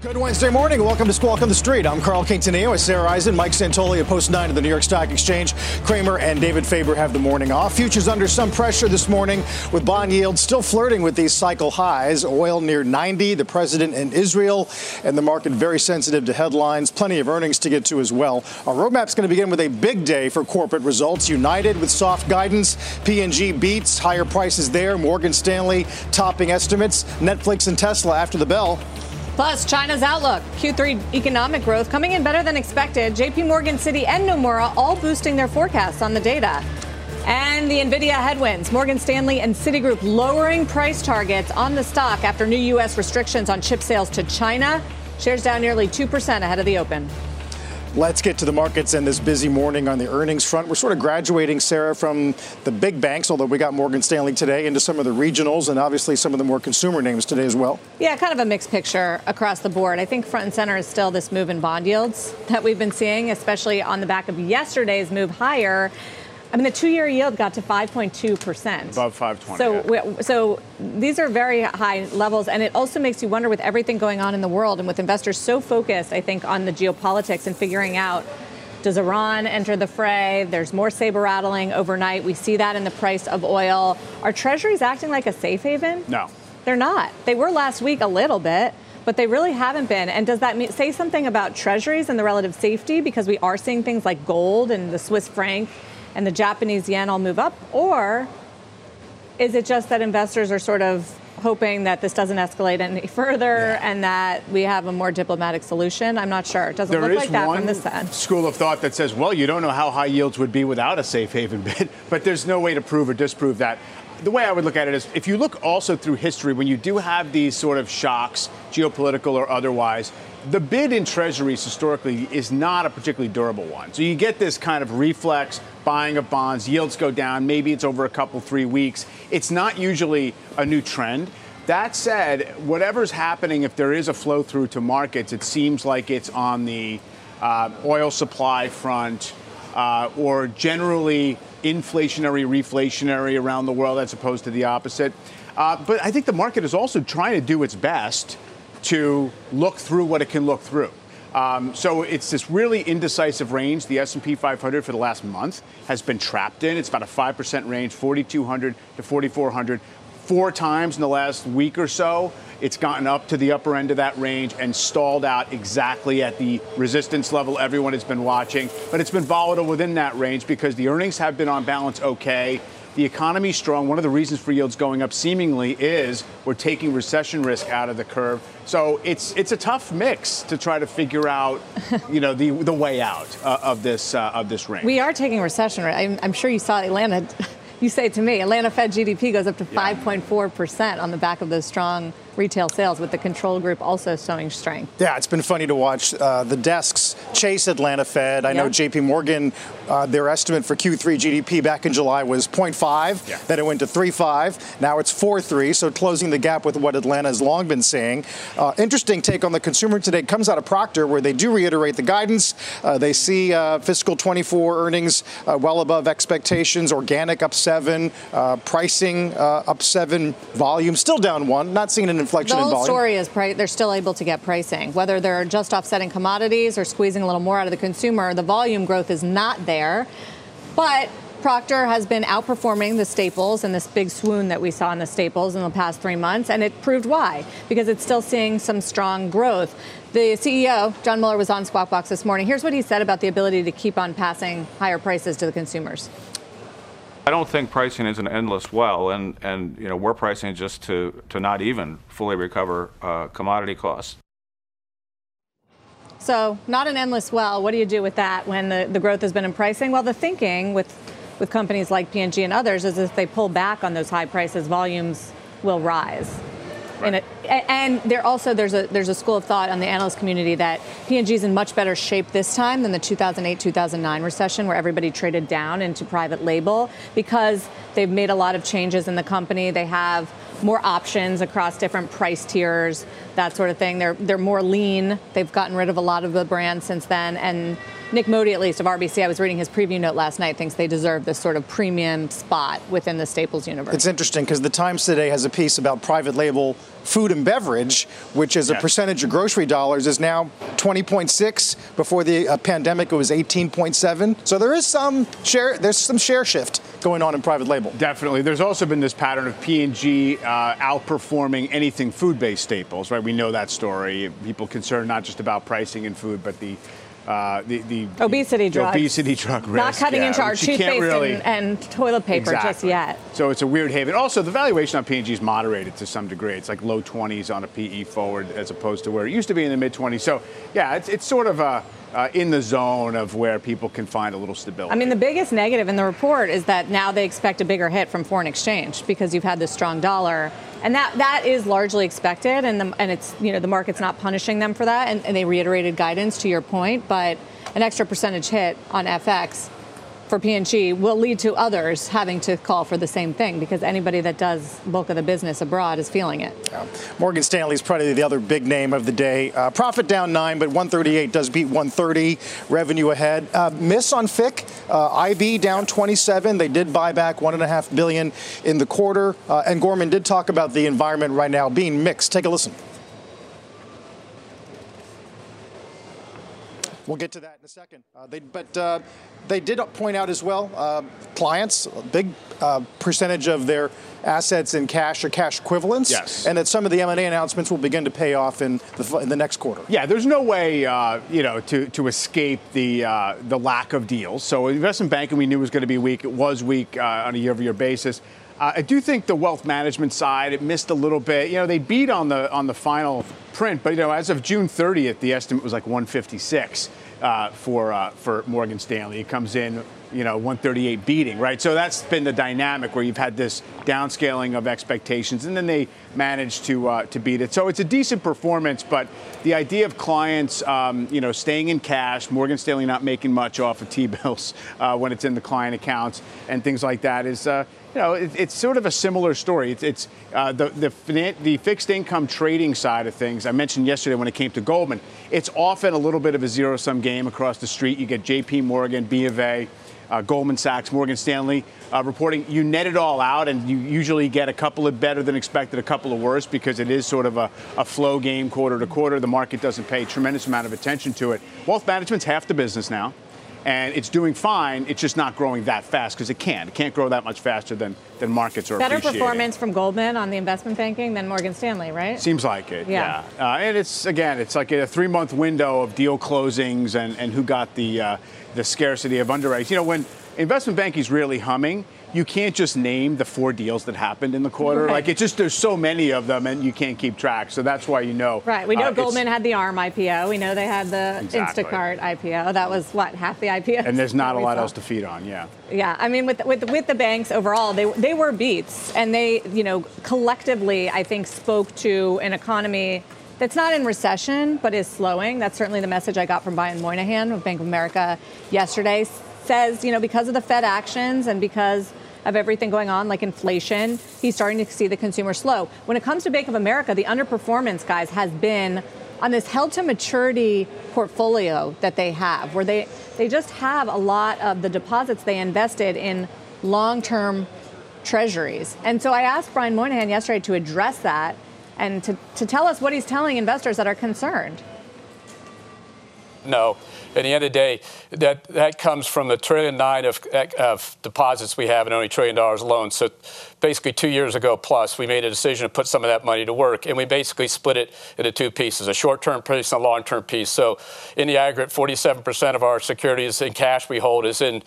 Good Wednesday morning. Welcome to Squawk on the Street. I'm Carl Quintanilla with Sara Eisen, Mike Santoli at Post 9 of the New York Stock Exchange. Cramer and David Faber have the morning off. Futures under some pressure this morning with bond yields still flirting with these cycle highs. Oil near 90, the president in Israel, and the market very sensitive to headlines. Plenty of earnings to get to as well. Our roadmap's going to begin with a big day for corporate results. United with soft guidance. P&G beats, higher prices there. Morgan Stanley topping estimates. Netflix and Tesla after the bell. Plus, China's outlook. Q3 economic growth coming in better than expected. JP Morgan, Citi, and Nomura all boosting their forecasts on the data. And the Nvidia headwinds. Morgan Stanley and Citigroup lowering price targets on the stock after new U.S. restrictions on chip sales to China. Shares down nearly 2% ahead of the open. Let's get to the markets and this busy morning on the earnings front. We're sort of graduating, Sara, from the big banks, although we got Morgan Stanley today, into some of the regionals and obviously some of the more consumer names today as well. Yeah, kind of a mixed picture across the board. I think front and center is still this move in bond yields that we've been seeing, especially on the back of yesterday's move higher. I mean, the two-year yield got to 5.2 percent, above 520. So, yeah. so these are very high levels, and it also makes you wonder with everything going on in the world and with investors so focused, I think, on the geopolitics and figuring out. Does Iran enter the fray? There's more saber rattling overnight. We see that in the price of oil. Are treasuries acting like a safe haven? No. They're not. They were last week a little bit, but they really haven't been. And does that mean, say something about treasuries and the relative safety? Because we are seeing things like gold and the Swiss franc and the Japanese yen all move up? Or is it just that investors are sort of hoping that this doesn't escalate any further yeah. and that we have a more diplomatic solution? I'm not sure. It doesn't there look like that from this side. School of thought that says, well, you don't know how high yields would be without a safe haven bid, but there's no way to prove or disprove that the way I would look at it is if you look also through history, when you do have these sort of shocks, geopolitical or otherwise, the bid in treasuries historically is not a particularly durable one. So you get this kind of reflex buying of bonds, yields go down, maybe it's over a couple, three weeks. It's not usually a new trend. That said, whatever's happening, if there is a flow through to markets, it seems like it's on the uh, oil supply front uh, or generally inflationary, reflationary around the world as opposed to the opposite. Uh, but I think the market is also trying to do its best to look through what it can look through. Um, so it's this really indecisive range. The S&P 500 for the last month has been trapped in. It's about a 5% range, 4,200 to 4,400. Four times in the last week or so, it's gotten up to the upper end of that range and stalled out exactly at the resistance level everyone has been watching. But it's been volatile within that range because the earnings have been on balance okay. The economy is strong. One of the reasons for yields going up seemingly is we're taking recession risk out of the curve. So it's it's a tough mix to try to figure out, you know, the the way out uh, of this uh, of this range. We are taking recession risk. I'm, I'm sure you saw Atlanta. You say to me, Atlanta Fed GDP goes up to 5.4 percent on the back of those strong retail sales, with the control group also showing strength. Yeah, it's been funny to watch uh, the desks chase Atlanta Fed. I yeah. know JP Morgan, uh, their estimate for Q3 GDP back in July was 0.5, yeah. then it went to 3.5, now it's 4.3, so closing the gap with what Atlanta has long been saying. Uh, interesting take on the consumer today comes out of Procter, where they do reiterate the guidance. Uh, they see uh, fiscal 24 earnings uh, well above expectations, organic up 7, pricing up 7, volume still down 1, not seeing an inflection the in volume. The story is they're still able to get pricing. Whether they're just offsetting commodities or squeezing a little more out of the consumer, the volume growth is not there. But Procter has been outperforming the staples and this big swoon that we saw in the staples in the past three months, and it proved why, because it's still seeing some strong growth. The CEO, Jon Moeller, was on Squawk Box this morning. Here's what he said about the ability to keep on passing higher prices to the consumers. I don't think pricing is an endless well, and, and you know we're pricing just to, to not even fully recover uh, commodity costs. So not an endless well. What do you do with that when the, the growth has been in pricing? Well, the thinking with with companies like P&G and others is if they pull back on those high prices, volumes will rise. Right. And, there also there's a there's a school of thought on the analyst community that P&G is in much better shape this time than the 2008-2009 recession, where everybody traded down into private label because they've made a lot of changes in the company. They have more options across different price tiers, that sort of thing. They're they're more lean. They've gotten rid of a lot of the brands since then, and Nik Modi, at least of RBC, I was reading his preview note last night, thinks they deserve this sort of premium spot within the Staples universe. It's interesting because the Times today has a piece about private label food and beverage, which is yes. a percentage of grocery dollars, is now 20.6. Before the uh, pandemic, it was 18.7. So there is some share. There's some share shift going on in private label. Definitely. There's also been this pattern of P&G uh, outperforming anything food-based staples, right? We know that story. People concerned not just about pricing in food, but the uh, the, the obesity drug obesity drug risk. Not cutting yeah, into our toothpaste really, and, and, toilet paper exactly. just yet. So it's a weird haven. Also, the valuation on P&G is moderated to some degree. It's like low 20s on a PE forward as opposed to where it used to be in the mid 20s. So yeah, it's, it's sort of a uh, in the zone of where people can find a little stability. I mean, the biggest negative in the report is that now they expect a bigger hit from foreign exchange because you've had this strong dollar. And that, that is largely expected, and, the, and it's, you know, the market's not punishing them for that, and, and they reiterated guidance to your point, but an extra percentage hit on FX for P&G will lead to others having to call for the same thing because anybody that does bulk of the business abroad is feeling it. Yeah. Morgan Stanley is probably the other big name of the day. Uh, profit down nine, but 138 does beat 130. Revenue ahead. Uh, miss on FICC. Uh, IB down 27. They did buy back one and a half billion in the quarter. Uh, and Gorman did talk about the environment right now being mixed. Take a listen. We'll get to that in a second. Uh, they, but uh, they did point out as well, uh, clients, a big uh, percentage of their assets in cash or cash equivalents. Yes. And that some of the M&A announcements will begin to pay off in the, in the next quarter. Yeah, there's no way, uh, you know, to, to escape the, uh, the lack of deals. So investment banking we knew was going to be weak. It was weak on a year-over-year basis. Uh, I do think the wealth management side it missed a little bit. You know, they beat on the on the final print, but you know, as of June 30th, the estimate was like 156 uh, for uh, for Morgan Stanley. It comes in, you know, 138 beating, right? So that's been the dynamic where you've had this downscaling of expectations, and then they managed to uh, to beat it. So it's a decent performance, but the idea of clients, um, you know, staying in cash, Morgan Stanley not making much off of T-bills uh, when it's in the client accounts and things like that is uh, you know, it, it's sort of a similar story. It's, it's uh, the, the, the fixed income trading side of things. I mentioned yesterday when it came to Goldman, it's often a little bit of a zero sum game across the street. You get JP Morgan, B of A, uh, Goldman Sachs, Morgan Stanley uh, reporting. You net it all out, and you usually get a couple of better than expected, a couple of worse, because it is sort of a, a flow game quarter to quarter. The market doesn't pay a tremendous amount of attention to it. Wealth management's half the business now and it's doing fine. It's just not growing that fast because it can't. It can't grow that much faster than, than markets are Better performance from Goldman on the investment banking than Morgan Stanley, right? Seems like it, yeah. yeah. Uh, and it's, again, it's like a three month window of deal closings and, and who got the, uh, the scarcity of underwrites. You know, when investment banking is really humming, you can't just name the four deals that happened in the quarter. Right. Like it's just there's so many of them and you can't keep track. So that's why you know. Right. We know uh, Goldman had the ARM IPO. We know they had the exactly. Instacart IPO. That was what half the IPO. And there's not a lot saw. else to feed on. Yeah. Yeah. I mean, with with with the banks overall, they they were beats, and they you know collectively I think spoke to an economy that's not in recession but is slowing. That's certainly the message I got from Brian Moynihan of Bank of America yesterday says, you know, because of the Fed actions and because of everything going on, like inflation, he's starting to see the consumer slow. When it comes to Bank of America, the underperformance, guys, has been on this held to maturity portfolio that they have, where they, they just have a lot of the deposits they invested in long term treasuries. And so I asked Brian Moynihan yesterday to address that and to, to tell us what he's telling investors that are concerned. No. At the end of the day, that, that comes from the trillion nine of, of deposits we have and only trillion dollars alone. So basically two years ago plus, we made a decision to put some of that money to work, and we basically split it into two pieces, a short-term piece and a long-term piece. So in the aggregate, 47% of our securities in cash we hold is in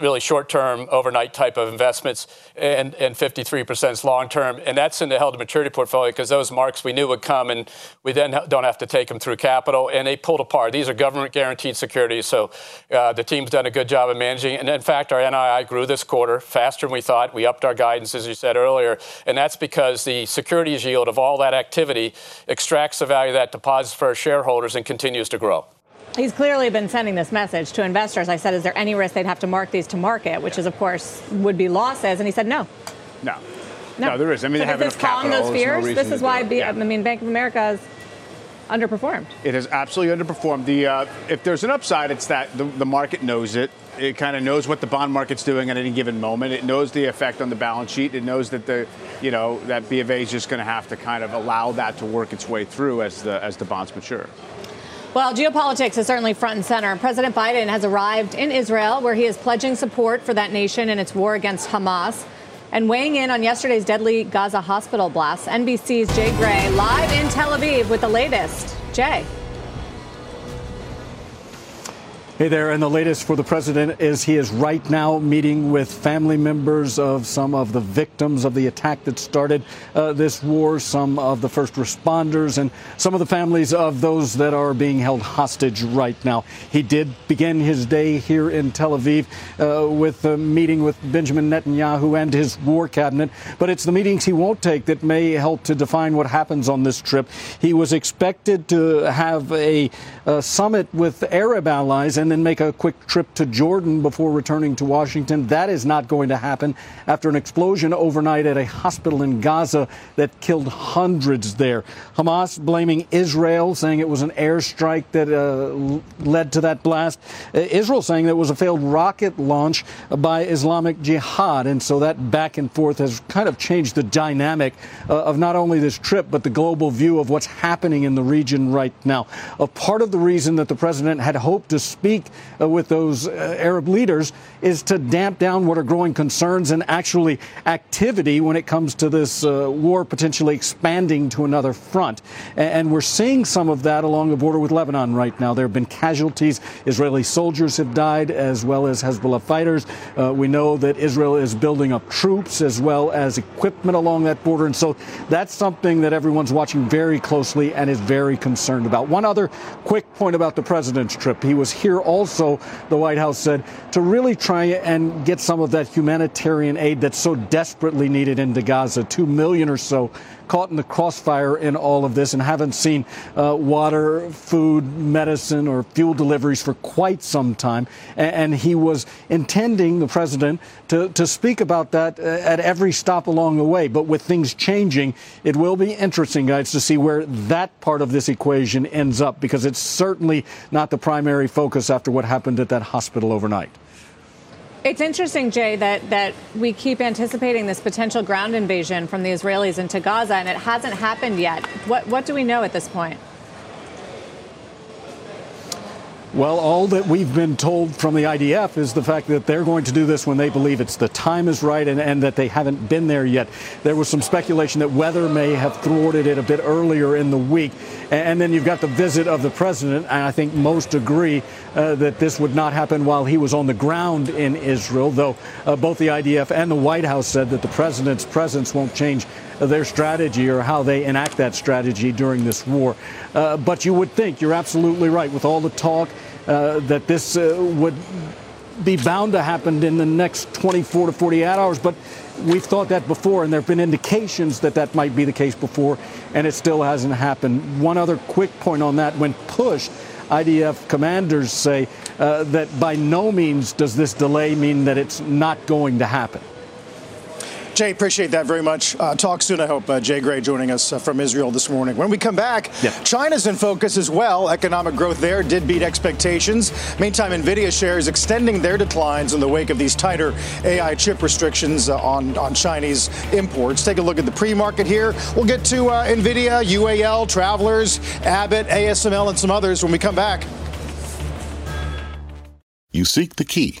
really short-term, overnight type of investments, and, and 53% is long-term. And that's in the held-to-maturity portfolio because those marks we knew would come, and we then don't have to take them through capital, and they pulled apart. These these are government guaranteed securities. So uh, the team's done a good job of managing. And in fact, our NII grew this quarter faster than we thought. We upped our guidance, as you said earlier. And that's because the securities yield of all that activity extracts the value of that deposits for our shareholders and continues to grow. He's clearly been sending this message to investors. I said, is there any risk they'd have to mark these to market, which is, of course, would be losses? And he said, no. No. No, no there is. I mean, so they have enough calm those fears? No this is why, B- yeah. I mean, Bank of America has underperformed. It has absolutely underperformed. The uh, if there's an upside, it's that the, the market knows it. It kind of knows what the bond market's doing at any given moment. It knows the effect on the balance sheet. It knows that the, you know, that B of A is just going to have to kind of allow that to work its way through as the as the bonds mature. Well, geopolitics is certainly front and center. President Biden has arrived in Israel, where he is pledging support for that nation in its war against Hamas. And weighing in on yesterday's deadly Gaza hospital blast, NBC's Jay Gray live in Tel Aviv with the latest. Jay. Hey there, and the latest for the president is he is right now meeting with family members of some of the victims of the attack that started uh, this war, some of the first responders, and some of the families of those that are being held hostage right now. He did begin his day here in Tel Aviv uh, with a meeting with Benjamin Netanyahu and his war cabinet, but it's the meetings he won't take that may help to define what happens on this trip. He was expected to have a, a summit with Arab allies and and then make a quick trip to Jordan before returning to Washington. That is not going to happen after an explosion overnight at a hospital in Gaza that killed hundreds there. Hamas blaming Israel, saying it was an airstrike that uh, led to that blast. Uh, Israel saying that it was a failed rocket launch by Islamic Jihad. And so that back and forth has kind of changed the dynamic uh, of not only this trip, but the global view of what's happening in the region right now. A part of the reason that the president had hoped to speak uh, with those uh, Arab leaders is to damp down what are growing concerns and actually activity when it comes to this uh, war potentially expanding to another front. And we're seeing some of that along the border with Lebanon right now. There have been casualties. Israeli soldiers have died as well as Hezbollah fighters. Uh, we know that Israel is building up troops as well as equipment along that border. And so that's something that everyone's watching very closely and is very concerned about. One other quick point about the president's trip. He was here also, the White House said, to really try and get some of that humanitarian aid that's so desperately needed into Gaza. Two million or so caught in the crossfire in all of this and haven't seen uh, water, food, medicine, or fuel deliveries for quite some time. And, he was intending, the president, to, to speak about that uh, at every stop along the way. But with things changing, it will be interesting, guys, to see where that part of this equation ends up because it's certainly not the primary focus after what happened at that hospital overnight. It's interesting, Jay, that, that we keep anticipating this potential ground invasion from the Israelis into Gaza, and it hasn't happened yet. What, what do we know at this point? Well, all that we've been told from the IDF is the fact that they're going to do this when they believe it's the time is right and, and that they haven't been there yet. There was some speculation that weather may have thwarted it a bit earlier in the week. And then you've got the visit of the president, and I think most agree uh, that this would not happen while he was on the ground in Israel, though uh, both the IDF and the White House said that the president's presence won't change their strategy or how they enact that strategy during this war. Uh, but you would think, you're absolutely right, with all the talk that this uh, would be bound to happen in the next 24 to 48 hours. But we've thought that before, and there have been indications that that might be the case before, and it still hasn't happened. One other quick point on that when pushed, IDF commanders say uh, that by no means does this delay mean that it's not going to happen. Jay, appreciate that very much. Uh, talk soon, I hope. Uh, Jay Gray joining us uh, from Israel this morning. When we come back, yeah. China's in focus as well. Economic growth there did beat expectations. Meantime, NVIDIA shares extending their declines in the wake of these tighter AI chip restrictions uh, on, on Chinese imports. Take a look at the pre market here. We'll get to uh, NVIDIA, UAL, Travelers, Abbott, ASML, and some others when we come back. You seek the key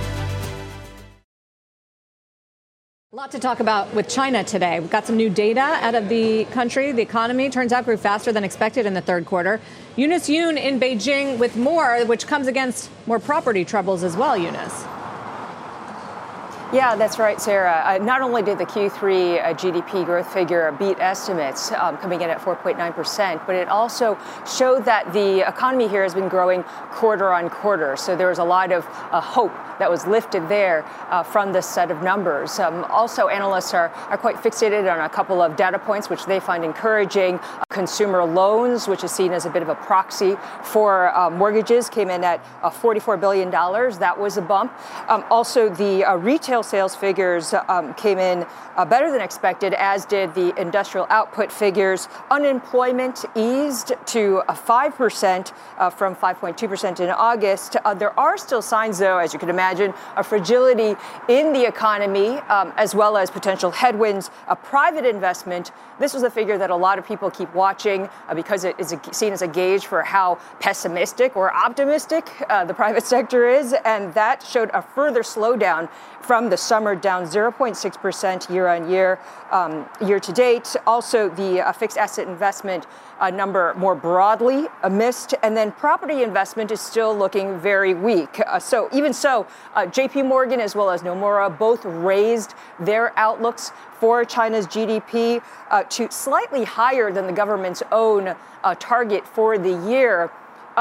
A lot to talk about with China today. We've got some new data out of the country. The economy turns out grew faster than expected in the third quarter. Eunice Yoon in Beijing with more, which comes against more property troubles as well, Eunice. Yeah, that's right, Sara. Uh, not only did the Q3 uh, GDP growth figure beat estimates, um, coming in at 4.9%, but it also showed that the economy here has been growing quarter on quarter. So there was a lot of uh, hope that was lifted there uh, from this set of numbers. Um, also, analysts are, are quite fixated on a couple of data points, which they find encouraging. Uh, consumer loans, which is seen as a bit of a proxy for uh, mortgages, came in at $44 billion. That was a bump. Um, also, the retail retail sales figures um, came in uh, better than expected, as did the industrial output figures. Unemployment eased to 5% uh, from 5.2% in August. Uh, there are still signs, though, as you can imagine, of fragility in the economy, um, as well as potential headwinds. A private investment, this was a figure that a lot of people keep watching uh, because it is seen as a gauge for how pessimistic or optimistic uh, the private sector is, and that showed a further slowdown from the summer, down 0.6% year on year, um, year to date. Also, the uh, fixed asset investment uh, number more broadly missed, and then property investment is still looking very weak. Uh, so, even so, uh, JP Morgan as well as Nomura both raised their outlooks for China's GDP uh, to slightly higher than the government's own uh, target for the year.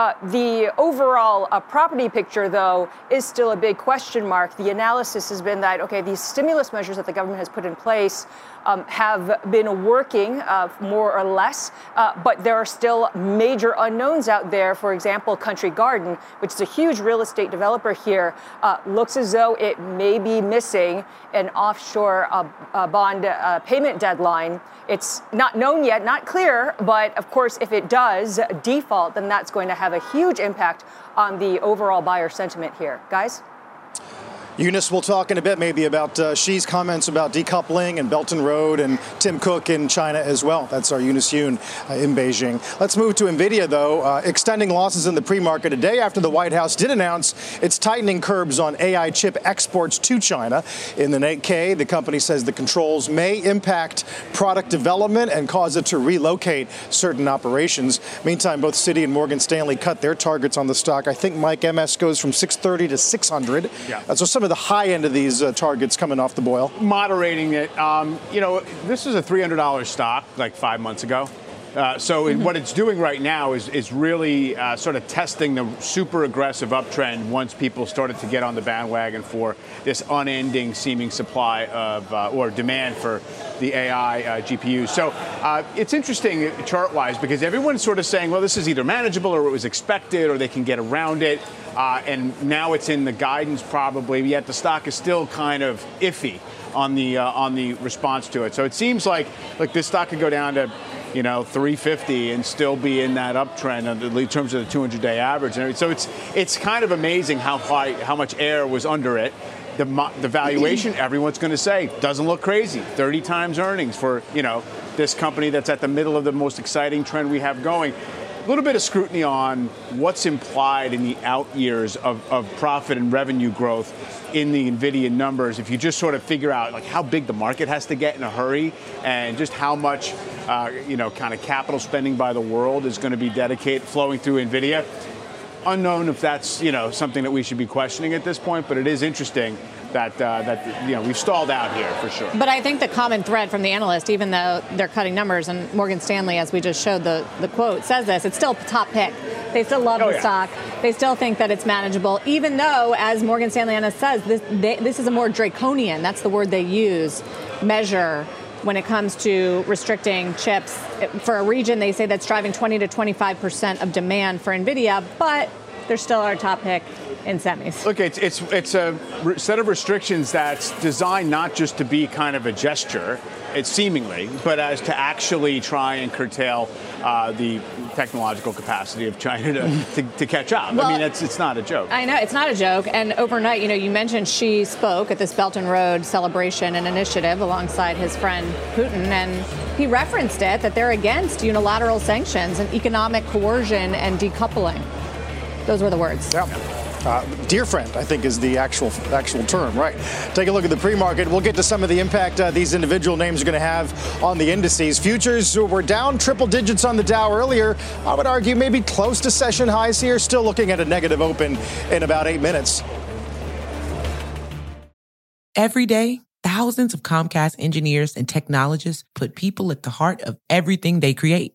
Uh, the overall uh, property picture, though, is still a big question mark. The analysis has been that, okay, these stimulus measures that the government has put in place um, have been working uh, more or less, uh, but there are still major unknowns out there. For example, Country Garden, which is a huge real estate developer here, uh, looks as though it may be missing an offshore uh, uh, bond uh, payment deadline. It's not known yet, not clear, but of course, if it does default, then that's going to have a huge impact on the overall buyer sentiment here. Guys? Eunice, we'll talk in a bit maybe about uh, Xi's comments about decoupling and Belt and Road and Tim Cook in China as well. That's our Eunice Yoon uh, in Beijing. Let's move to NVIDIA, though, uh, extending losses in the pre-market a day after the White House did announce it's tightening curbs on AI chip exports to China. In the 8K, the company says the controls may impact product development and cause it to relocate certain operations. Meantime, both Citi and Morgan Stanley cut their targets on the stock. I think Mike MS goes from 630 to 600. Yeah. Uh, so some of the high end of these uh, targets coming off the boil? Moderating it. Um, you know, this is a $300 stock like five months ago. Uh, so mm-hmm. what it's doing right now is, is really uh, sort of testing the super aggressive uptrend once people started to get on the bandwagon for this unending seeming supply of uh, or demand for the AI uh, GPUs. So uh, it's interesting chart-wise because everyone's sort of saying, well, this is either manageable or it was expected or they can get around it. Uh, and now it's in the guidance probably, yet the stock is still kind of iffy on the on the response to it. So it seems like like this stock could go down to you know, 350 and still be in that uptrend in terms of the 200-day average. So it's it's kind of amazing how high, how much air was under it. The, the valuation, everyone's going to say, doesn't look crazy. 30 times earnings for you know this company that's at the middle of the most exciting trend we have going. A little bit of scrutiny on what's implied in the out years of, of profit and revenue growth in the NVIDIA numbers. If you just sort of figure out like how big the market has to get in a hurry and just how much uh, you know, kind of capital spending by the world is going to be dedicated, flowing through NVIDIA. Unknown if that's, you know, something that we should be questioning at this point, but it is interesting that uh, that you know we've stalled out here for sure. But I think the common thread from the analyst, even though they're cutting numbers, and Morgan Stanley, as we just showed the the quote, says this, it's still top pick. They still love oh, the yeah. stock. They still think that it's manageable, even though, as Morgan Stanley analyst says, this they, this is a more draconian. That's the word they use. Measure when it comes to restricting chips. For a region, they say that's driving 20 to 25 percent of demand for NVIDIA, but they're still our top pick in semis. Look, it's it's it's a set of restrictions that's designed not just to be kind of a gesture, it's seemingly, but as to actually try and curtail uh, the technological capacity of China to, to, to catch up. Well, I mean, it's it's not a joke. I know it's not a joke. And overnight, you know, you mentioned Xi spoke at this Belt and Road celebration and initiative alongside his friend Putin, and he referenced it that they're against unilateral sanctions and economic coercion and decoupling. Those were the words. Yeah. Uh, dear friend, I think is the actual actual term, right? Take a look at the pre-market. We'll get to some of the impact uh, these individual names are going to have on the indices. Futures were down triple digits on the Dow earlier. I would argue maybe close to session highs here. Still looking at a negative open in about eight minutes. Every day, thousands of Comcast engineers and technologists put people at the heart of everything they create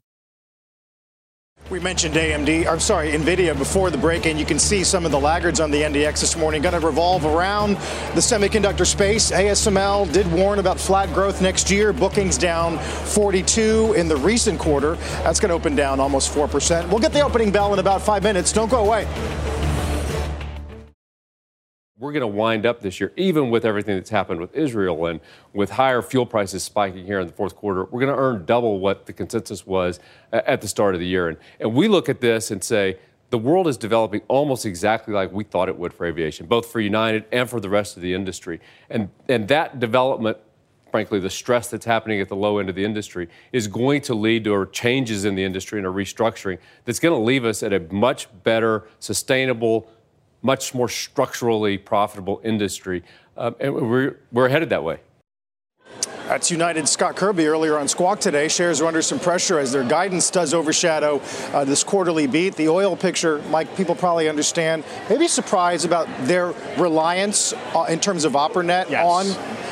We mentioned AMD, I'm sorry, NVIDIA before the break, and you can see some of the laggards on the NDX this morning going to revolve around the semiconductor space. ASML did warn about flat growth next year. Bookings down 42 in the recent quarter. That's going to open down almost 4%. We'll get the opening bell in about five minutes. Don't go away we're going to wind up this year, even with everything that's happened with Israel and with higher fuel prices spiking here in the fourth quarter, we're going to earn double what the consensus was at the start of the year. And, and we look at this and say, the world is developing almost exactly like we thought it would for aviation, both for United and for the rest of the industry. And, and that development, frankly, the stress that's happening at the low end of the industry is going to lead to changes in the industry and a restructuring that's going to leave us at a much better, sustainable, much more structurally profitable industry. Um, and we're, we're headed that way. That's United Scott Kirby earlier on Squawk today. Shares are under some pressure as their guidance does overshadow uh, this quarterly beat. The oil picture, Mike, people probably understand. Maybe surprised about their reliance uh, in terms of OpperNet yes. on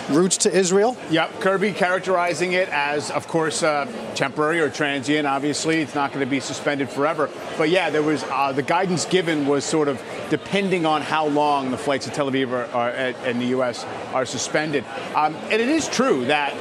routes to Israel? Yep. Kirby characterizing it as, of course, uh, temporary or transient. Obviously, it's not going to be suspended forever. But yeah, there was uh, the guidance given was sort of depending on how long the flights to Tel Aviv at, the U.S. are suspended. Um, and it is true that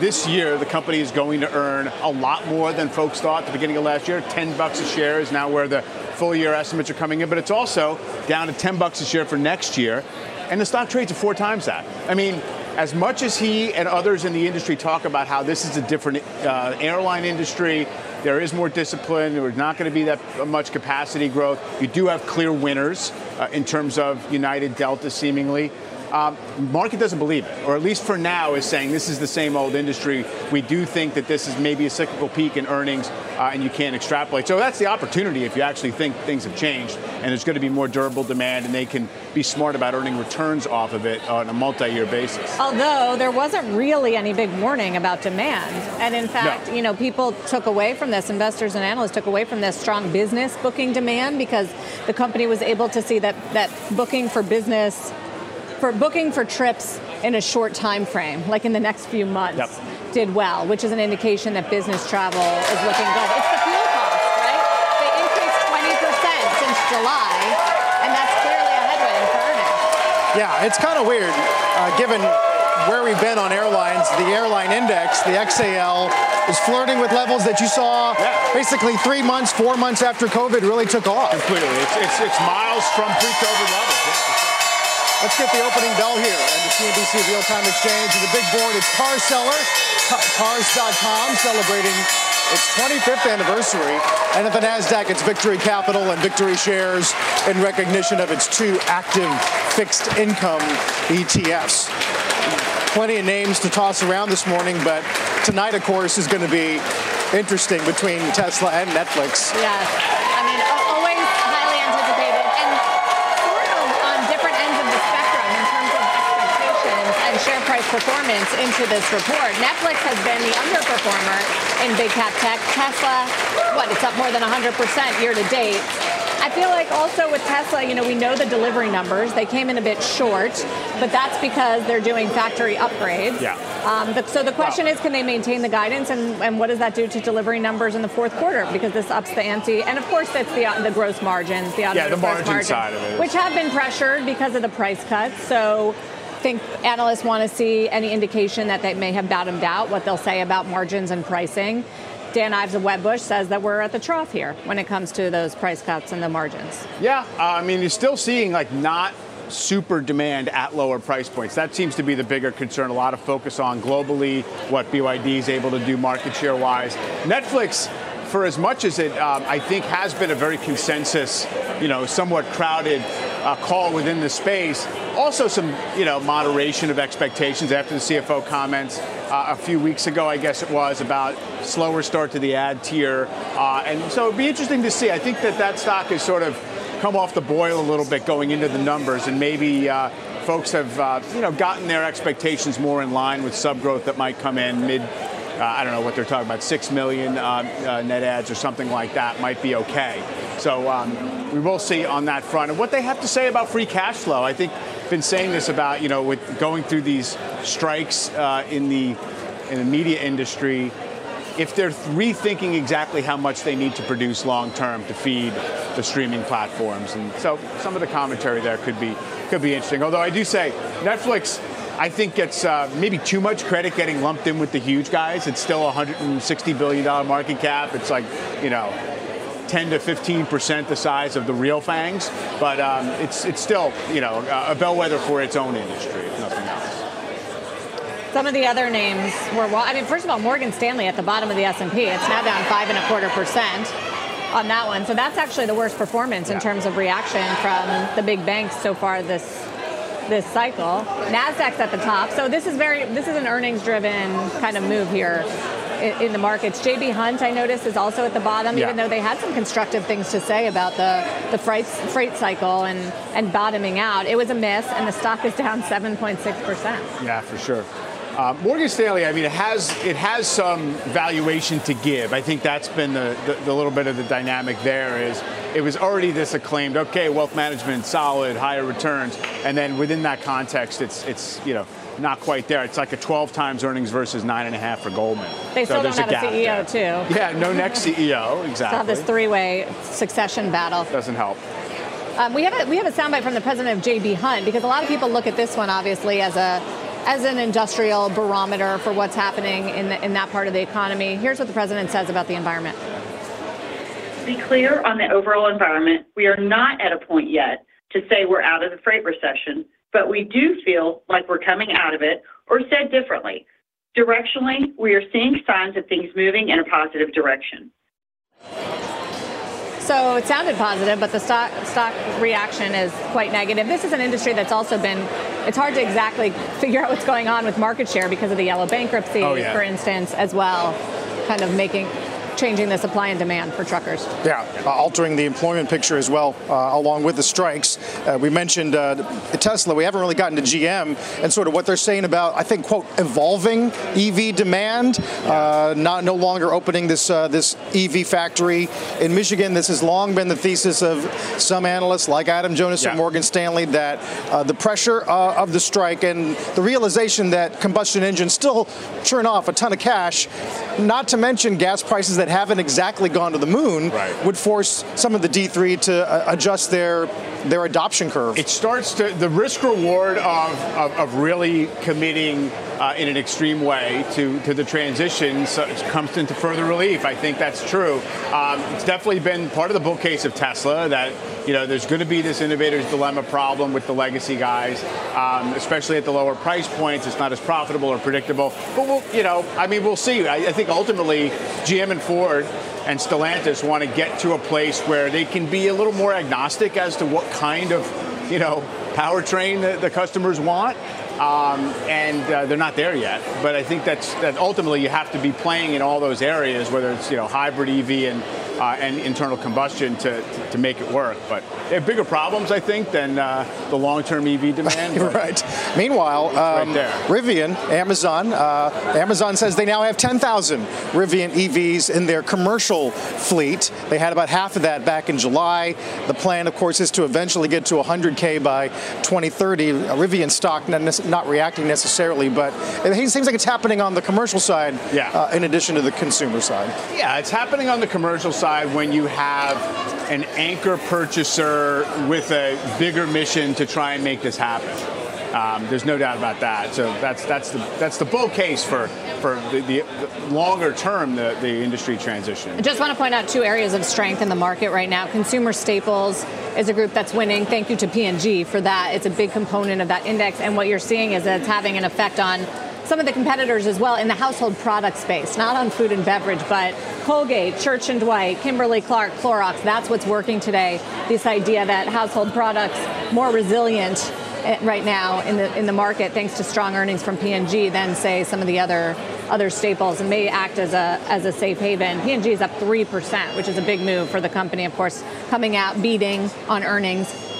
this year the company is going to earn a lot more than folks thought at the beginning of last year. 10 bucks a share is now where the full year estimates are coming in, but it's also down to 10 bucks a share for next year. And the stock trades at four times that. I mean, as much as he and others in the industry talk about how this is a different uh, airline industry, there is more discipline. There's not going to be that much capacity growth. You do have clear winners uh, in terms of United, Delta, seemingly. Um, market doesn't believe it, or at least for now is saying this is the same old industry. We do think that this is maybe a cyclical peak in earnings, uh, and you can't extrapolate. So that's the opportunity if you actually think things have changed, and there's going to be more durable demand, and they can be smart about earning returns off of it on a multi-year basis. Although there wasn't really any big warning about demand, and in fact, no. you know, people took away from this, investors and analysts took away from this strong business booking demand because the company was able to see that that booking for business for booking for trips in a short time frame, like in the next few months, yep. did well, which is an indication that business travel is looking good. It's the fuel cost, right? They increased 20% since July, and that's clearly a headwind for earnings. Yeah, it's kind of weird, uh, given where we've been on airlines, the airline index, the XAL, is flirting with levels that you saw yeah. basically three months, four months after COVID really took off. Completely. It's, it's, it's miles from pre-COVID levels. Yeah. Let's get the opening bell here on the CNBC Real Time Exchange. And the big board is Car Seller, cars.com, celebrating its 25th anniversary. And at the NASDAQ, it's Victory Capital and Victory Shares in recognition of its two active fixed income ETFs. Plenty of names to toss around this morning, but tonight, of course, is going to be interesting between Tesla and Netflix. Yes. Performance into this report. Netflix has been the underperformer in big cap tech. Tesla, what, it's up more than 100% year to date. I feel like also with Tesla, you know, we know the delivery numbers. They came in a bit short, but that's because they're doing factory upgrades. Yeah. Um, the, so the question is, can they maintain the guidance, and, and what does that do to delivery numbers in the fourth quarter? Because this ups the ante, and of course, that's the the gross margins, the yeah, the margin margins, side of it, which have been pressured because of the price cuts. So think analysts want to see any indication that they may have bottomed out, what they'll say about margins and pricing. Dan Ives of Wedbush says that we're at the trough here when it comes to those price cuts and the margins. Yeah, uh, I mean, you're still seeing like not super demand at lower price points. That seems to be the bigger concern. A lot of focus on globally what BYD is able to do market share wise. Netflix for as much as it, um, I think, has been a very consensus, you know, somewhat crowded uh, call within the space. Also, some, you know, moderation of expectations after the CFO comments uh, a few weeks ago, I guess it was, about slower start to the ad tier. Uh, and so it'd be interesting to see. I think that that stock has sort of come off the boil a little bit going into the numbers, and maybe uh, folks have, uh, you know, gotten their expectations more in line with sub growth that might come in mid uh, I don't know what they're talking about, 6 million uh, uh, net adds or something like that might be okay. So um, we will see on that front. And what they have to say about free cash flow, I think, been saying this about, you know, with going through these strikes uh, in the in the media industry, if they're rethinking exactly how much they need to produce long term to feed the streaming platforms. And so some of the commentary there could be could be interesting. Although I do say Netflix I think it's uh, maybe too much credit getting lumped in with the huge guys. It's still a $160 billion market cap. It's like, you know, 10 to 15 percent the size of the real fangs, but um, it's it's still you know a bellwether for its own industry, if nothing else. Some of the other names were well. I mean, first of all, Morgan Stanley at the bottom of the S and P. It's now down five and a quarter percent on that one. So that's actually the worst performance in terms of reaction from the big banks so far this this cycle. Nasdaq's at the top, so this is very this is an earnings driven kind of move here in, in the markets. JB Hunt, I noticed, is also at the bottom, yeah. even though they had some constructive things to say about the the freight freight cycle and and bottoming out. It was a miss, and the stock is down 7.6 percent. Yeah, for sure. Uh, Morgan Stanley, I mean, it has it has some valuation to give. I think that's been the, the, the, little bit of the dynamic there is it was already this acclaimed, okay, wealth management, solid, higher returns, and then within that context, it's it's you know not quite there. It's like a 12 times earnings versus nine and a half for Goldman. They still so don't have a, a CEO there. too. Yeah, no next CEO exactly. Still have this three-way succession battle. Doesn't help. Um, we have a we have a soundbite from the president of JB Hunt because a lot of people look at this one obviously as a as an industrial barometer for what's happening in, the, in that part of the economy. Here's what the president says about the environment. To be clear on the overall environment, we are not at a point yet to say we're out of the freight recession, but we do feel like we're coming out of it, or said differently, directionally, we are seeing signs of things moving in a positive direction. So it sounded positive, but the stock stock reaction is quite negative. This is an industry that's also been it's hard to exactly figure out what's going on with market share because of the Yellow bankruptcy, oh, yeah. for instance, as well, kind of making changing the supply and demand for truckers. Yeah, uh, altering the employment picture as well, uh, along with the strikes. Uh, we mentioned uh, Tesla. We haven't really gotten to GM and sort of what they're saying about, I think, quote, evolving EV demand. Uh, not no longer opening this uh, this EV factory in Michigan. This has long been the thesis of some analysts, like Adam Jonas yeah. at Morgan Stanley, that the pressure of the strike and the realization that combustion engines still churn off a ton of cash. Not to mention gas prices that haven't exactly gone to the moon right. would force some of the D3 to uh, adjust their their adoption curve. It starts to the risk reward of, of, of really committing uh, in an extreme way to, to the transition so comes into further relief. I think that's true. Um, it's definitely been part of the bull case of Tesla that you know there's going to be this innovator's dilemma problem with the legacy guys, um, especially at the lower price points. It's not as profitable or predictable. But we'll, you know, I mean, we'll see. I, I think ultimately GM and Ford and Stellantis want to get to a place where they can be a little more agnostic as to what kind of, you know, powertrain the, the customers want. Um, and uh, they're not there yet. But I think that's that ultimately you have to be playing in all those areas, whether it's you know hybrid EV and uh, and internal combustion to, to make it work. But they have bigger problems, I think, than uh, the long-term EV demand. right. Meanwhile, um, right Rivian, Amazon, uh, Amazon says they now have 10,000 Rivian EVs in their commercial fleet. They had about half of that back in July. The plan, of course, is to eventually get to 100K by 2030. Rivian stock not, not reacting necessarily, but it seems like it's happening on the commercial side yeah. Uh, in addition to the consumer side. Yeah, it's happening on the commercial side when you have an anchor purchaser with a bigger mission to try and make this happen. Um, there's no doubt about that. So that's that's the that's the bull case for for the, the, the longer term the, the industry transition. I just want to point out two areas of strength in the market right now. Consumer staples is a group that's winning. Thank you to P&G for that. It's a big component of that index, and what you're seeing is that it's having an effect on some of the competitors as well in the household product space, not on food and beverage, but Colgate, Church and Dwight, Kimberly Clark, Clorox. That's what's working today. This idea that household products more resilient eh, right now in the in the market thanks to strong earnings from P&G than say some of the other other staples and may act as a as a safe haven. P&G is up 3%, which is a big move for the company of course coming out beating on earnings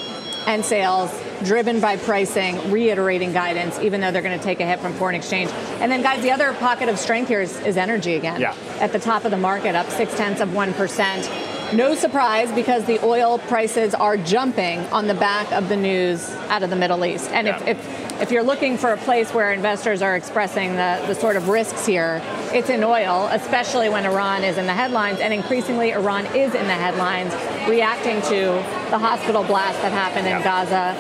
and sales driven by pricing, reiterating guidance, even though they're going to take a hit from foreign exchange. And then, guys, the other pocket of strength here is, is energy again. Yeah. At the top of the market, up six tenths of 1%. No surprise because the oil prices are jumping on the back of the news out of the Middle East. And yeah. if, if, if you're looking for a place where investors are expressing the, the sort of risks here, it's in oil, especially when Iran is in the headlines. And increasingly, Iran is in the headlines, reacting to the hospital blast that happened in. Gaza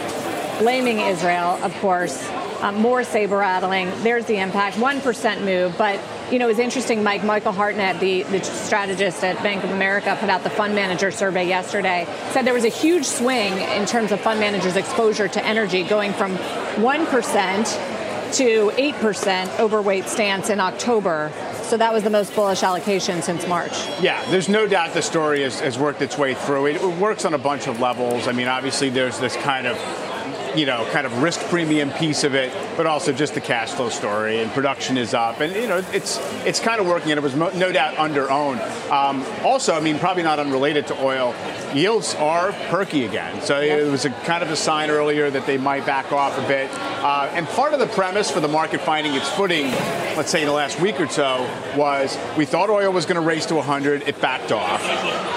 blaming Israel, of course. Um, more saber rattling. There's the impact. 1% move. But, you know, it was interesting. Mike, Michael Hartnett, the, the strategist at Bank of America, put out the fund manager survey yesterday, said there was a huge swing in terms of fund managers' exposure to energy going from 1% to 8% overweight stance in October. So that was the most bullish allocation since March. Yeah, there's no doubt the story has, has worked its way through. It, it works on a bunch of levels. I mean, obviously, there's this kind of you know, kind of risk premium piece of it, but also just the cash flow story. And production is up, and you know, it's it's kind of working. And it was mo- no doubt under owned. Um, also, I mean, probably not unrelated to oil, yields are perky again. So it was a kind of a sign earlier that they might back off a bit. Uh, and part of the premise for the market finding its footing, let's say in the last week or so, was we thought oil was going to race to 100. It backed off.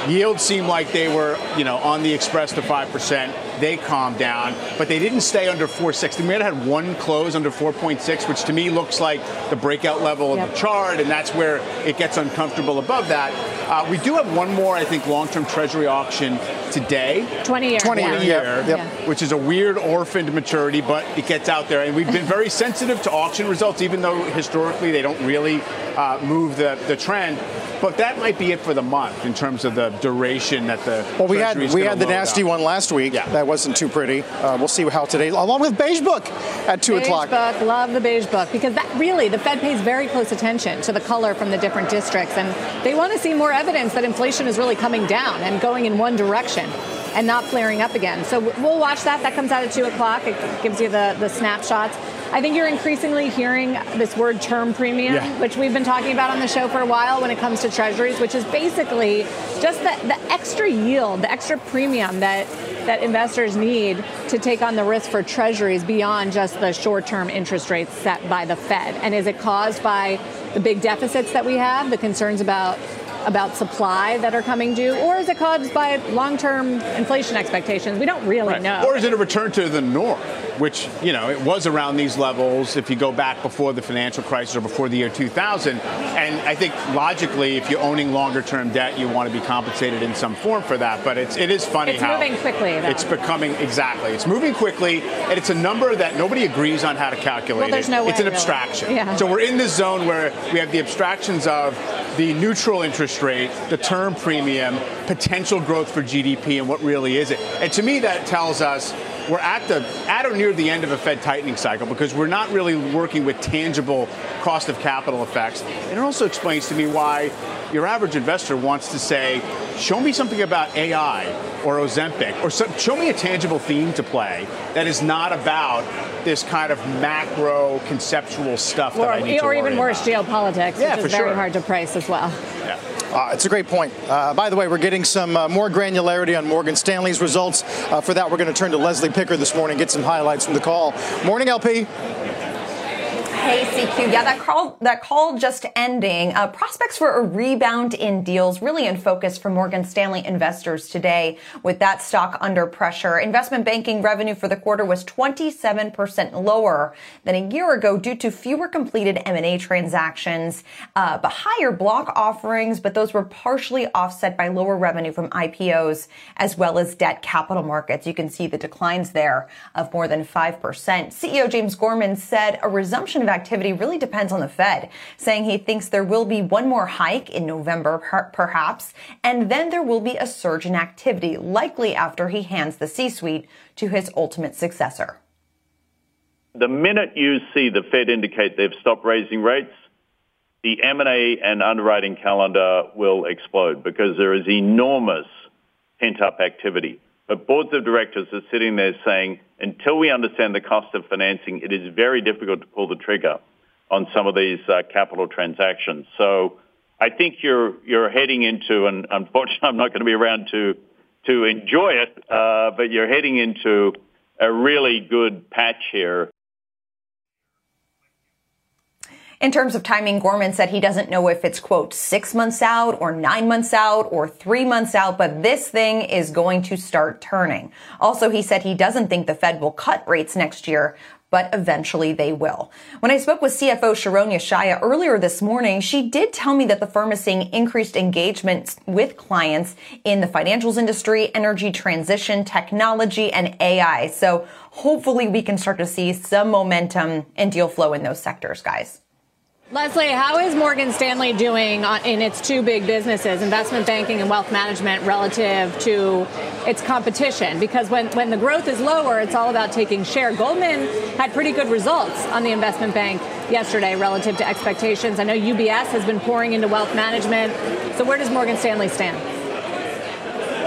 Yields seemed like they were, you know, on the express to five percent. They calmed down, but they didn't stay under 460. We had had one close under 4.6, which to me looks like the breakout level of yep. the chart, and that's where it gets uncomfortable above that. Uh, we do have one more, I think, long-term Treasury auction today. 20 year. 20 yeah. year, yep. which is a weird orphaned maturity, but it gets out there. And we've been very sensitive to auction results, even though historically they don't really uh, move the, the trend. But that might be it for the month in terms of the duration that the well we had we had the nasty up. one last week. Yeah. That wasn't too pretty. Uh, we'll see how today, along with Beige Book at two beige o'clock. Book, love the Beige Book because that really the Fed pays very close attention to the color from the different districts, and they want to see more evidence that inflation is really coming down and going in one direction and not flaring up again. So we'll watch that. That comes out at 2 o'clock. It gives you the, the snapshots. I think you're increasingly hearing this word term premium, yeah. which we've been talking about on the show for a while when it comes to treasuries, which is basically just the, the extra yield, the extra premium that that investors need to take on the risk for treasuries beyond just the short-term interest rates set by the Fed? And is it caused by the big deficits that we have, the concerns about about supply that are coming due, or is it caused by long-term inflation expectations? We don't really right. know. Or is it a return to the norm, which you know it was around these levels if you go back before the financial crisis or before the year 2000? And I think logically, if you're owning longer-term debt, you want to be compensated in some form for that. But it's it is funny it's how moving quickly. Though. It's becoming exactly. It's moving quickly, and it's a number that nobody agrees on how to calculate. Well, there's it. no way, it's an really. abstraction. Yeah. So we're in this zone where we have the abstractions of the neutral interest rate, the term premium, potential growth for GDP, and what really is it. And to me, that tells us we're at the at or near the end of a Fed tightening cycle because we're not really working with tangible cost of capital effects. And it also explains to me why your average investor wants to say, show me something about AI or Ozempic, or some, show me a tangible theme to play that is not about this kind of macro conceptual stuff or, that I need or to even worse, about. geopolitics, yeah, which is very sure. hard to price as well. Yeah. Uh, it's a great point. Uh, by the way, we're getting some uh, more granularity on Morgan Stanley's results. Uh, for that, we're going to turn to Leslie Picker this morning, get some highlights from the call. Morning, LP. Hey, CQ. Yeah, that call, that call just ending. Uh, prospects for a rebound in deals really in focus for Morgan Stanley investors today with that stock under pressure. Investment banking revenue for the quarter was 27% lower than a year ago due to fewer completed M&A transactions, uh, but higher block offerings, but those were partially offset by lower revenue from IPOs as well as debt capital markets. You can see the declines there of more than 5%. CEO James Gorman said a resumption of activity really depends on the Fed, saying he thinks there will be one more hike in November, per- perhaps, and then there will be a surge in activity, likely after he hands the C-suite to his ultimate successor. The minute you see the Fed indicate they've stopped raising rates, the M&A and underwriting calendar will explode because there is enormous pent-up activity. But boards of directors are sitting there saying, until we understand the cost of financing, it is very difficult to pull the trigger on some of these uh, capital transactions. So I think you're you're heading into, and unfortunately, I'm not going to be around to to enjoy it, uh, but you're heading into a really good patch here In terms of timing, Gorman said he doesn't know if it's, quote, six months out or nine months out or three months out, but this thing is going to start turning. Also, he said he doesn't think the Fed will cut rates next year, but eventually they will. When I spoke with CFO Sharon Yeshaya earlier this morning, she did tell me that the firm is seeing increased engagement with clients in the financials industry, energy transition, technology, and AI. So hopefully we can start to see some momentum and deal flow in those sectors, guys. Leslie, how is Morgan Stanley doing in its two big businesses, investment banking and wealth management, relative to its competition? Because when, when the growth is lower, it's all about taking share. Goldman had pretty good results on the investment bank yesterday relative to expectations. I know UBS has been pouring into wealth management. So where does Morgan Stanley stand?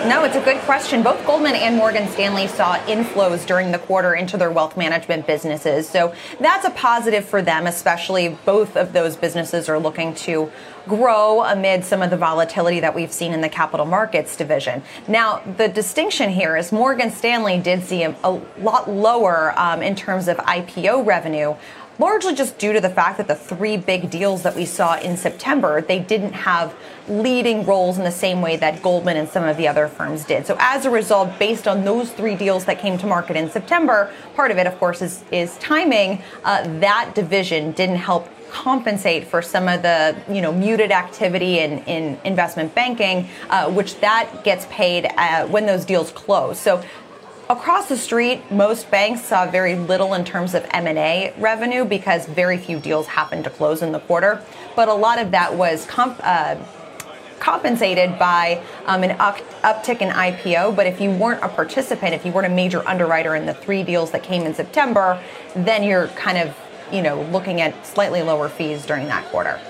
No, it's a good question. Both Goldman and Morgan Stanley saw inflows during the quarter into their wealth management businesses. So that's a positive for them, especially both of those businesses are looking to grow amid some of the volatility that we've seen in the capital markets division. Now, the distinction here is Morgan Stanley did see a, a lot lower um, in terms of IPO revenue largely just due to the fact that the three big deals that we saw in September, they didn't have leading roles in the same way that Goldman and some of the other firms did. So as a result, based on those three deals that came to market in September, part of it, of course, is, is timing. Uh, that division didn't help compensate for some of the you know muted activity in, in investment banking, uh, which that gets paid uh, when those deals close. So across the street, most banks saw very little in terms of M&A revenue because very few deals happened to close in the quarter. But a lot of that was comp, uh, compensated by um, an up, uptick in IPO. But if you weren't a participant, if you weren't a major underwriter in the three deals that came in September, then you're kind of you know looking at slightly lower fees during that quarter.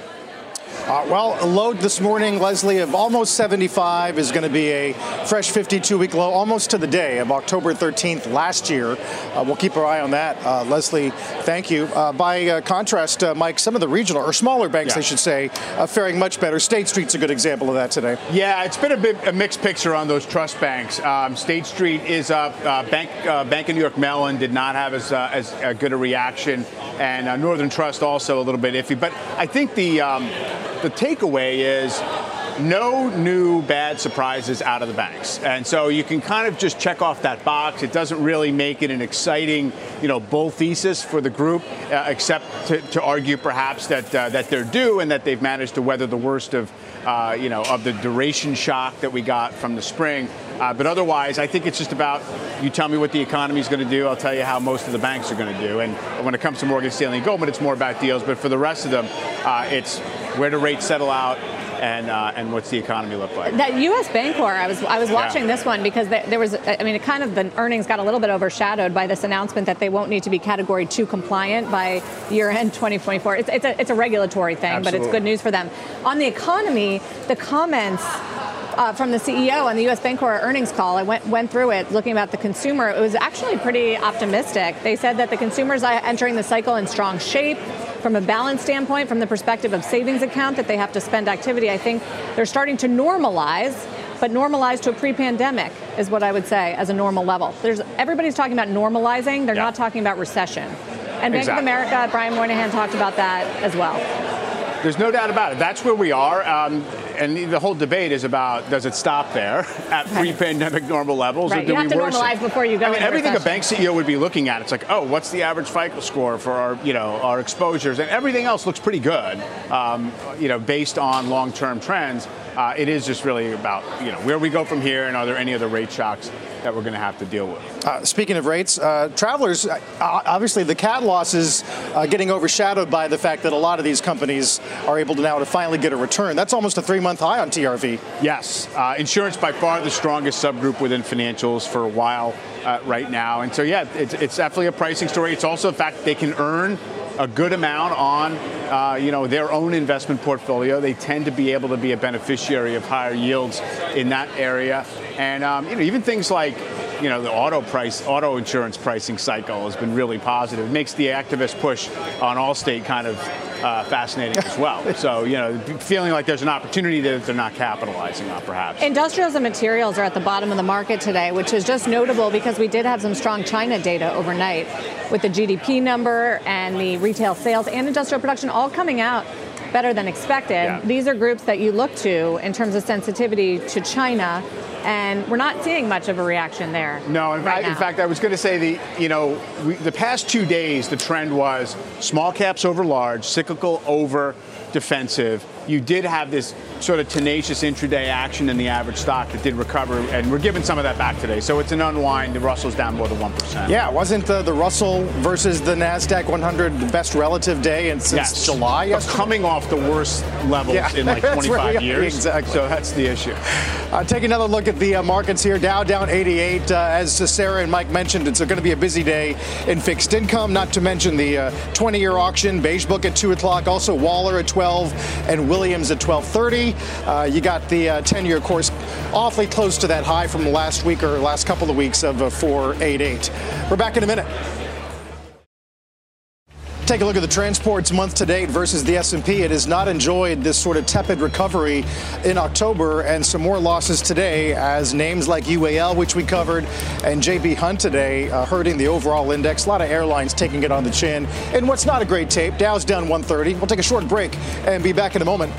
Uh, well, a load this morning, Leslie, of almost 75 is going to be a fresh 52 week low, almost to the day of October 13th last year. Uh, we'll keep our eye on that. Uh, Leslie, thank you. Uh, by uh, contrast, uh, Mike, some of the regional or smaller banks, yeah. I should say, are faring much better. State Street's a good example of that today. Yeah, it's been a bit a mixed picture on those trust banks. Um, State Street is up. Bank Bank of New York Mellon did not have as as good a reaction, and Northern Trust also a little bit iffy. But I think the um, the takeaway is no new bad surprises out of the banks. And so you can kind of just check off that box. It doesn't really make it an exciting, you know, bull thesis for the group, uh, except to, to, argue perhaps that uh, that they're due and that they've managed to weather the worst of, uh, you know, of the duration shock that we got from the spring. Uh, but otherwise, I think it's just about you tell me what the economy is going to do. I'll tell you how most of the banks are going to do. And when it comes to Morgan Stanley and Goldman, it's more about deals. But for the rest of them, uh, it's where do rates settle out and uh, and what's the economy look like? That U.S. Bancorp, I was I was watching yeah. this one because there, there, was, I mean, it kind of the earnings got a little bit overshadowed by this announcement that they won't need to be Category Two compliant by year end 2024. It's, it's a it's a regulatory thing, Absolutely. but it's good news for them. On the economy, the comments uh, from the CEO on the U.S. Bancorp earnings call. I went went through it, looking about the consumer. It was actually pretty optimistic. They said that the consumers are entering the cycle in strong shape. From a balance standpoint, from the perspective of savings account that they have to spend activity, I think they're starting to normalize but normalize to a pre-pandemic is what I would say as a normal level. There's everybody's talking about normalizing; they're yeah. not talking about recession. And Bank exactly. of America, Brian Moynihan talked about that as well. There's no doubt about it. That's where we are. Um, and the whole debate is about does it stop there at pre-pandemic normal levels, right. or do you have we to worsen? normalize before you go. I mean, everything recession. a bank CEO would be looking at, it's like, oh, what's the average FICO score for our, you know, our exposures, and everything else looks pretty good, um, you know, based on long-term trends. Uh, it is just really about, you know, where we go from here, and are there any other rate shocks that we're going to have to deal with. Uh, speaking of rates, uh, travelers, uh, obviously the cat losses uh, getting overshadowed by the fact that a lot of these companies are able to now to finally get a return. That's almost a three-month high on TRV. Yes, uh, insurance by far the strongest subgroup within financials for a while uh, right now, and so yeah, it's, it's definitely a pricing story. It's also the fact they can earn a good amount on, uh, you know, their own investment portfolio. They tend to be able to be a beneficiary of higher yields in that area, and um, you know, even things like you know, the auto price, auto insurance pricing cycle has been really positive. It makes the activist push on Allstate kind of uh, fascinating as well. So, you know, feeling like there's an opportunity that they're not capitalizing on, perhaps. Industrials and materials are at the bottom of the market today, which is just notable because we did have some strong China data overnight with the GDP number and the retail sales and industrial production all coming out better than expected. Yeah. These are groups that you look to in terms of sensitivity to China and we're not seeing much of a reaction there. No, in, right fact, in fact, I was going to say the you know we, the past two days the trend was small caps over large, cyclical over defensive. You did have this sort of tenacious intraday action in the average stock that did recover, and we're giving some of that back today. So it's an unwind. The Russell's down more than 1%. Yeah, wasn't uh, the Russell versus the NASDAQ 100 the best relative day and since yes. July? Yesterday? Coming off the worst levels yeah. in like 25 right, years. Exactly. So that's the issue. Uh, take another look at the uh, markets here. Dow down 88. Uh, as Sara and Mike mentioned, it's going to be a busy day in fixed income, not to mention the 20 uh, year auction, Beige Book at 2 o'clock, also Waller at 12, and Williams at 1230. Uh, you got the 10 year course awfully close to that high from last week or last couple of weeks of 488. We're back in a minute. Take a look at the transports month to date versus the S&P. It has not enjoyed this sort of tepid recovery in October and some more losses today as names like UAL, which we covered, and JB Hunt today uh, hurting the overall index. A lot of airlines taking it on the chin. And what's not a great tape, Dow's down 130. We'll take a short break and be back in a moment.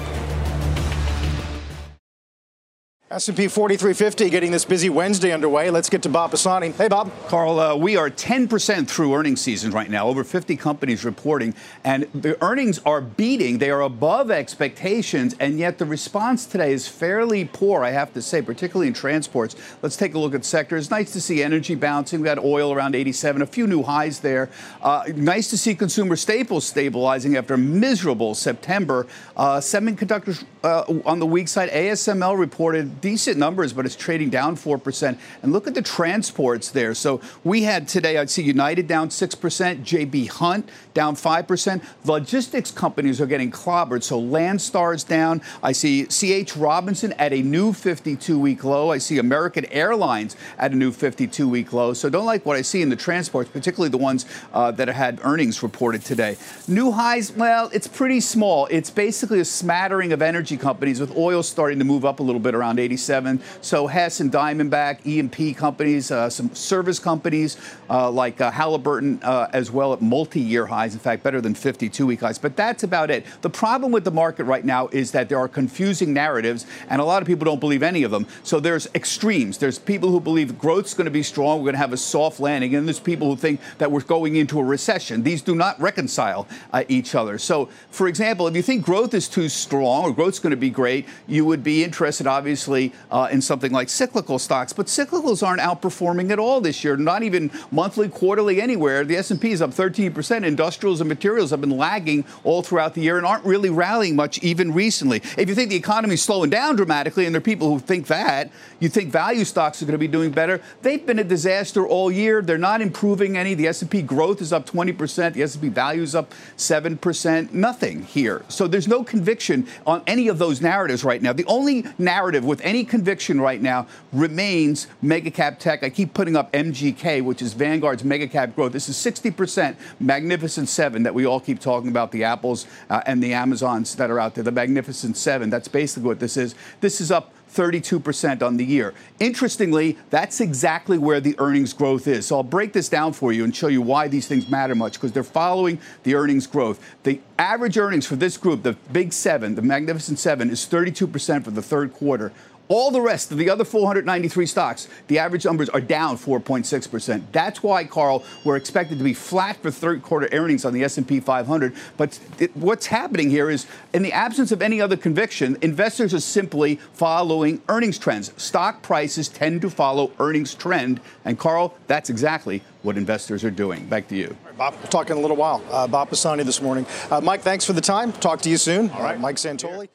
S&P 4350 getting this busy Wednesday underway. Let's get to Bob Pisani. Hey, Bob. Carl, uh, we are 10% through earnings season right now. Over 50 companies reporting, and the earnings are beating. They are above expectations, and yet the response today is fairly poor, I have to say, particularly in transports. Let's take a look at sectors. Nice to see energy bouncing. We got oil around 87, a few new highs there. Uh, nice to see consumer staples stabilizing after miserable September. Uh, semiconductors uh, on the weak side. ASML reported decent numbers, but it's trading down 4%. And look at the transports there. So we had today, I'd see United down 6%, JB Hunt down 5%. Logistics companies are getting clobbered. So Landstar's down. I see CH Robinson at a new 52 week low. I see American Airlines at a new 52 week low. So don't like what I see in the transports, particularly the ones uh, that had earnings reported today. New highs, well, it's pretty small. It's basically a smattering of energy companies with oil starting to move up a little bit around 87. So Hess and Diamondback, E&P companies, uh, some service companies uh, like uh, Halliburton uh, as well at multi-year highs. In fact, better than 52-week highs. But that's about it. The problem with the market right now is that there are confusing narratives, and a lot of people don't believe any of them. So there's extremes. There's people who believe growth's going to be strong, we're going to have a soft landing, and there's people who think that we're going into a recession. These do not reconcile uh, each other. So, for example, if you think growth is too strong or growth's going to be great, you would be interested, obviously, uh, in something like cyclical stocks. But cyclicals aren't outperforming at all this year, not even monthly, quarterly, anywhere. The S&P is up 13%. Industrials and materials have been lagging all throughout the year and aren't really rallying much even recently. If you think the economy is slowing down dramatically, and there are people who think that, you think value stocks are going to be doing better. They've been a disaster all year. They're not improving any. The S&P growth is up 20%. The S&P value is up 7%. Nothing here. So there's no conviction on any of those narratives right now. The only narrative with any conviction right now remains mega cap tech. I keep putting up MGK, which is Vanguard's mega cap growth. This is 60% Magnificent Seven that we all keep talking about the Apples uh, and the Amazons that are out there. The Magnificent Seven. That's basically what this is. This is up 32% on the year. Interestingly, that's exactly where the earnings growth is. So I'll break this down for you and show you why these things matter much because they're following the earnings growth. The average earnings for this group, the Big Seven, the Magnificent Seven, is 32% for the third quarter. All the rest of the other 493 stocks, the average numbers are down 4.6%. That's why, Carl, we're expected to be flat for third quarter earnings on the S&P 500. But it, what's happening here is, in the absence of any other conviction, investors are simply following earnings trends. Stock prices tend to follow earnings trend, and Carl, that's exactly what investors are doing. Back to you. Right, Bob, we'll talk in a little while. Uh, Bob Pisani this morning. Uh, Mike, thanks for the time. Talk to you soon. All right, Mike Santoli.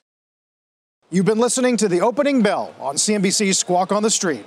You've been listening to the opening bell on CNBC's Squawk on the Street.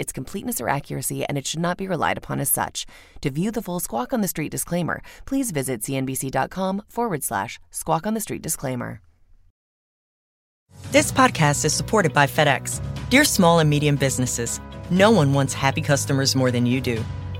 its completeness or accuracy, and it should not be relied upon as such. To view the full Squawk on the Street disclaimer, please visit cnbc.com forward slash squawk on the street disclaimer. This podcast is supported by FedEx. Dear small and medium businesses, no one wants happy customers more than you do.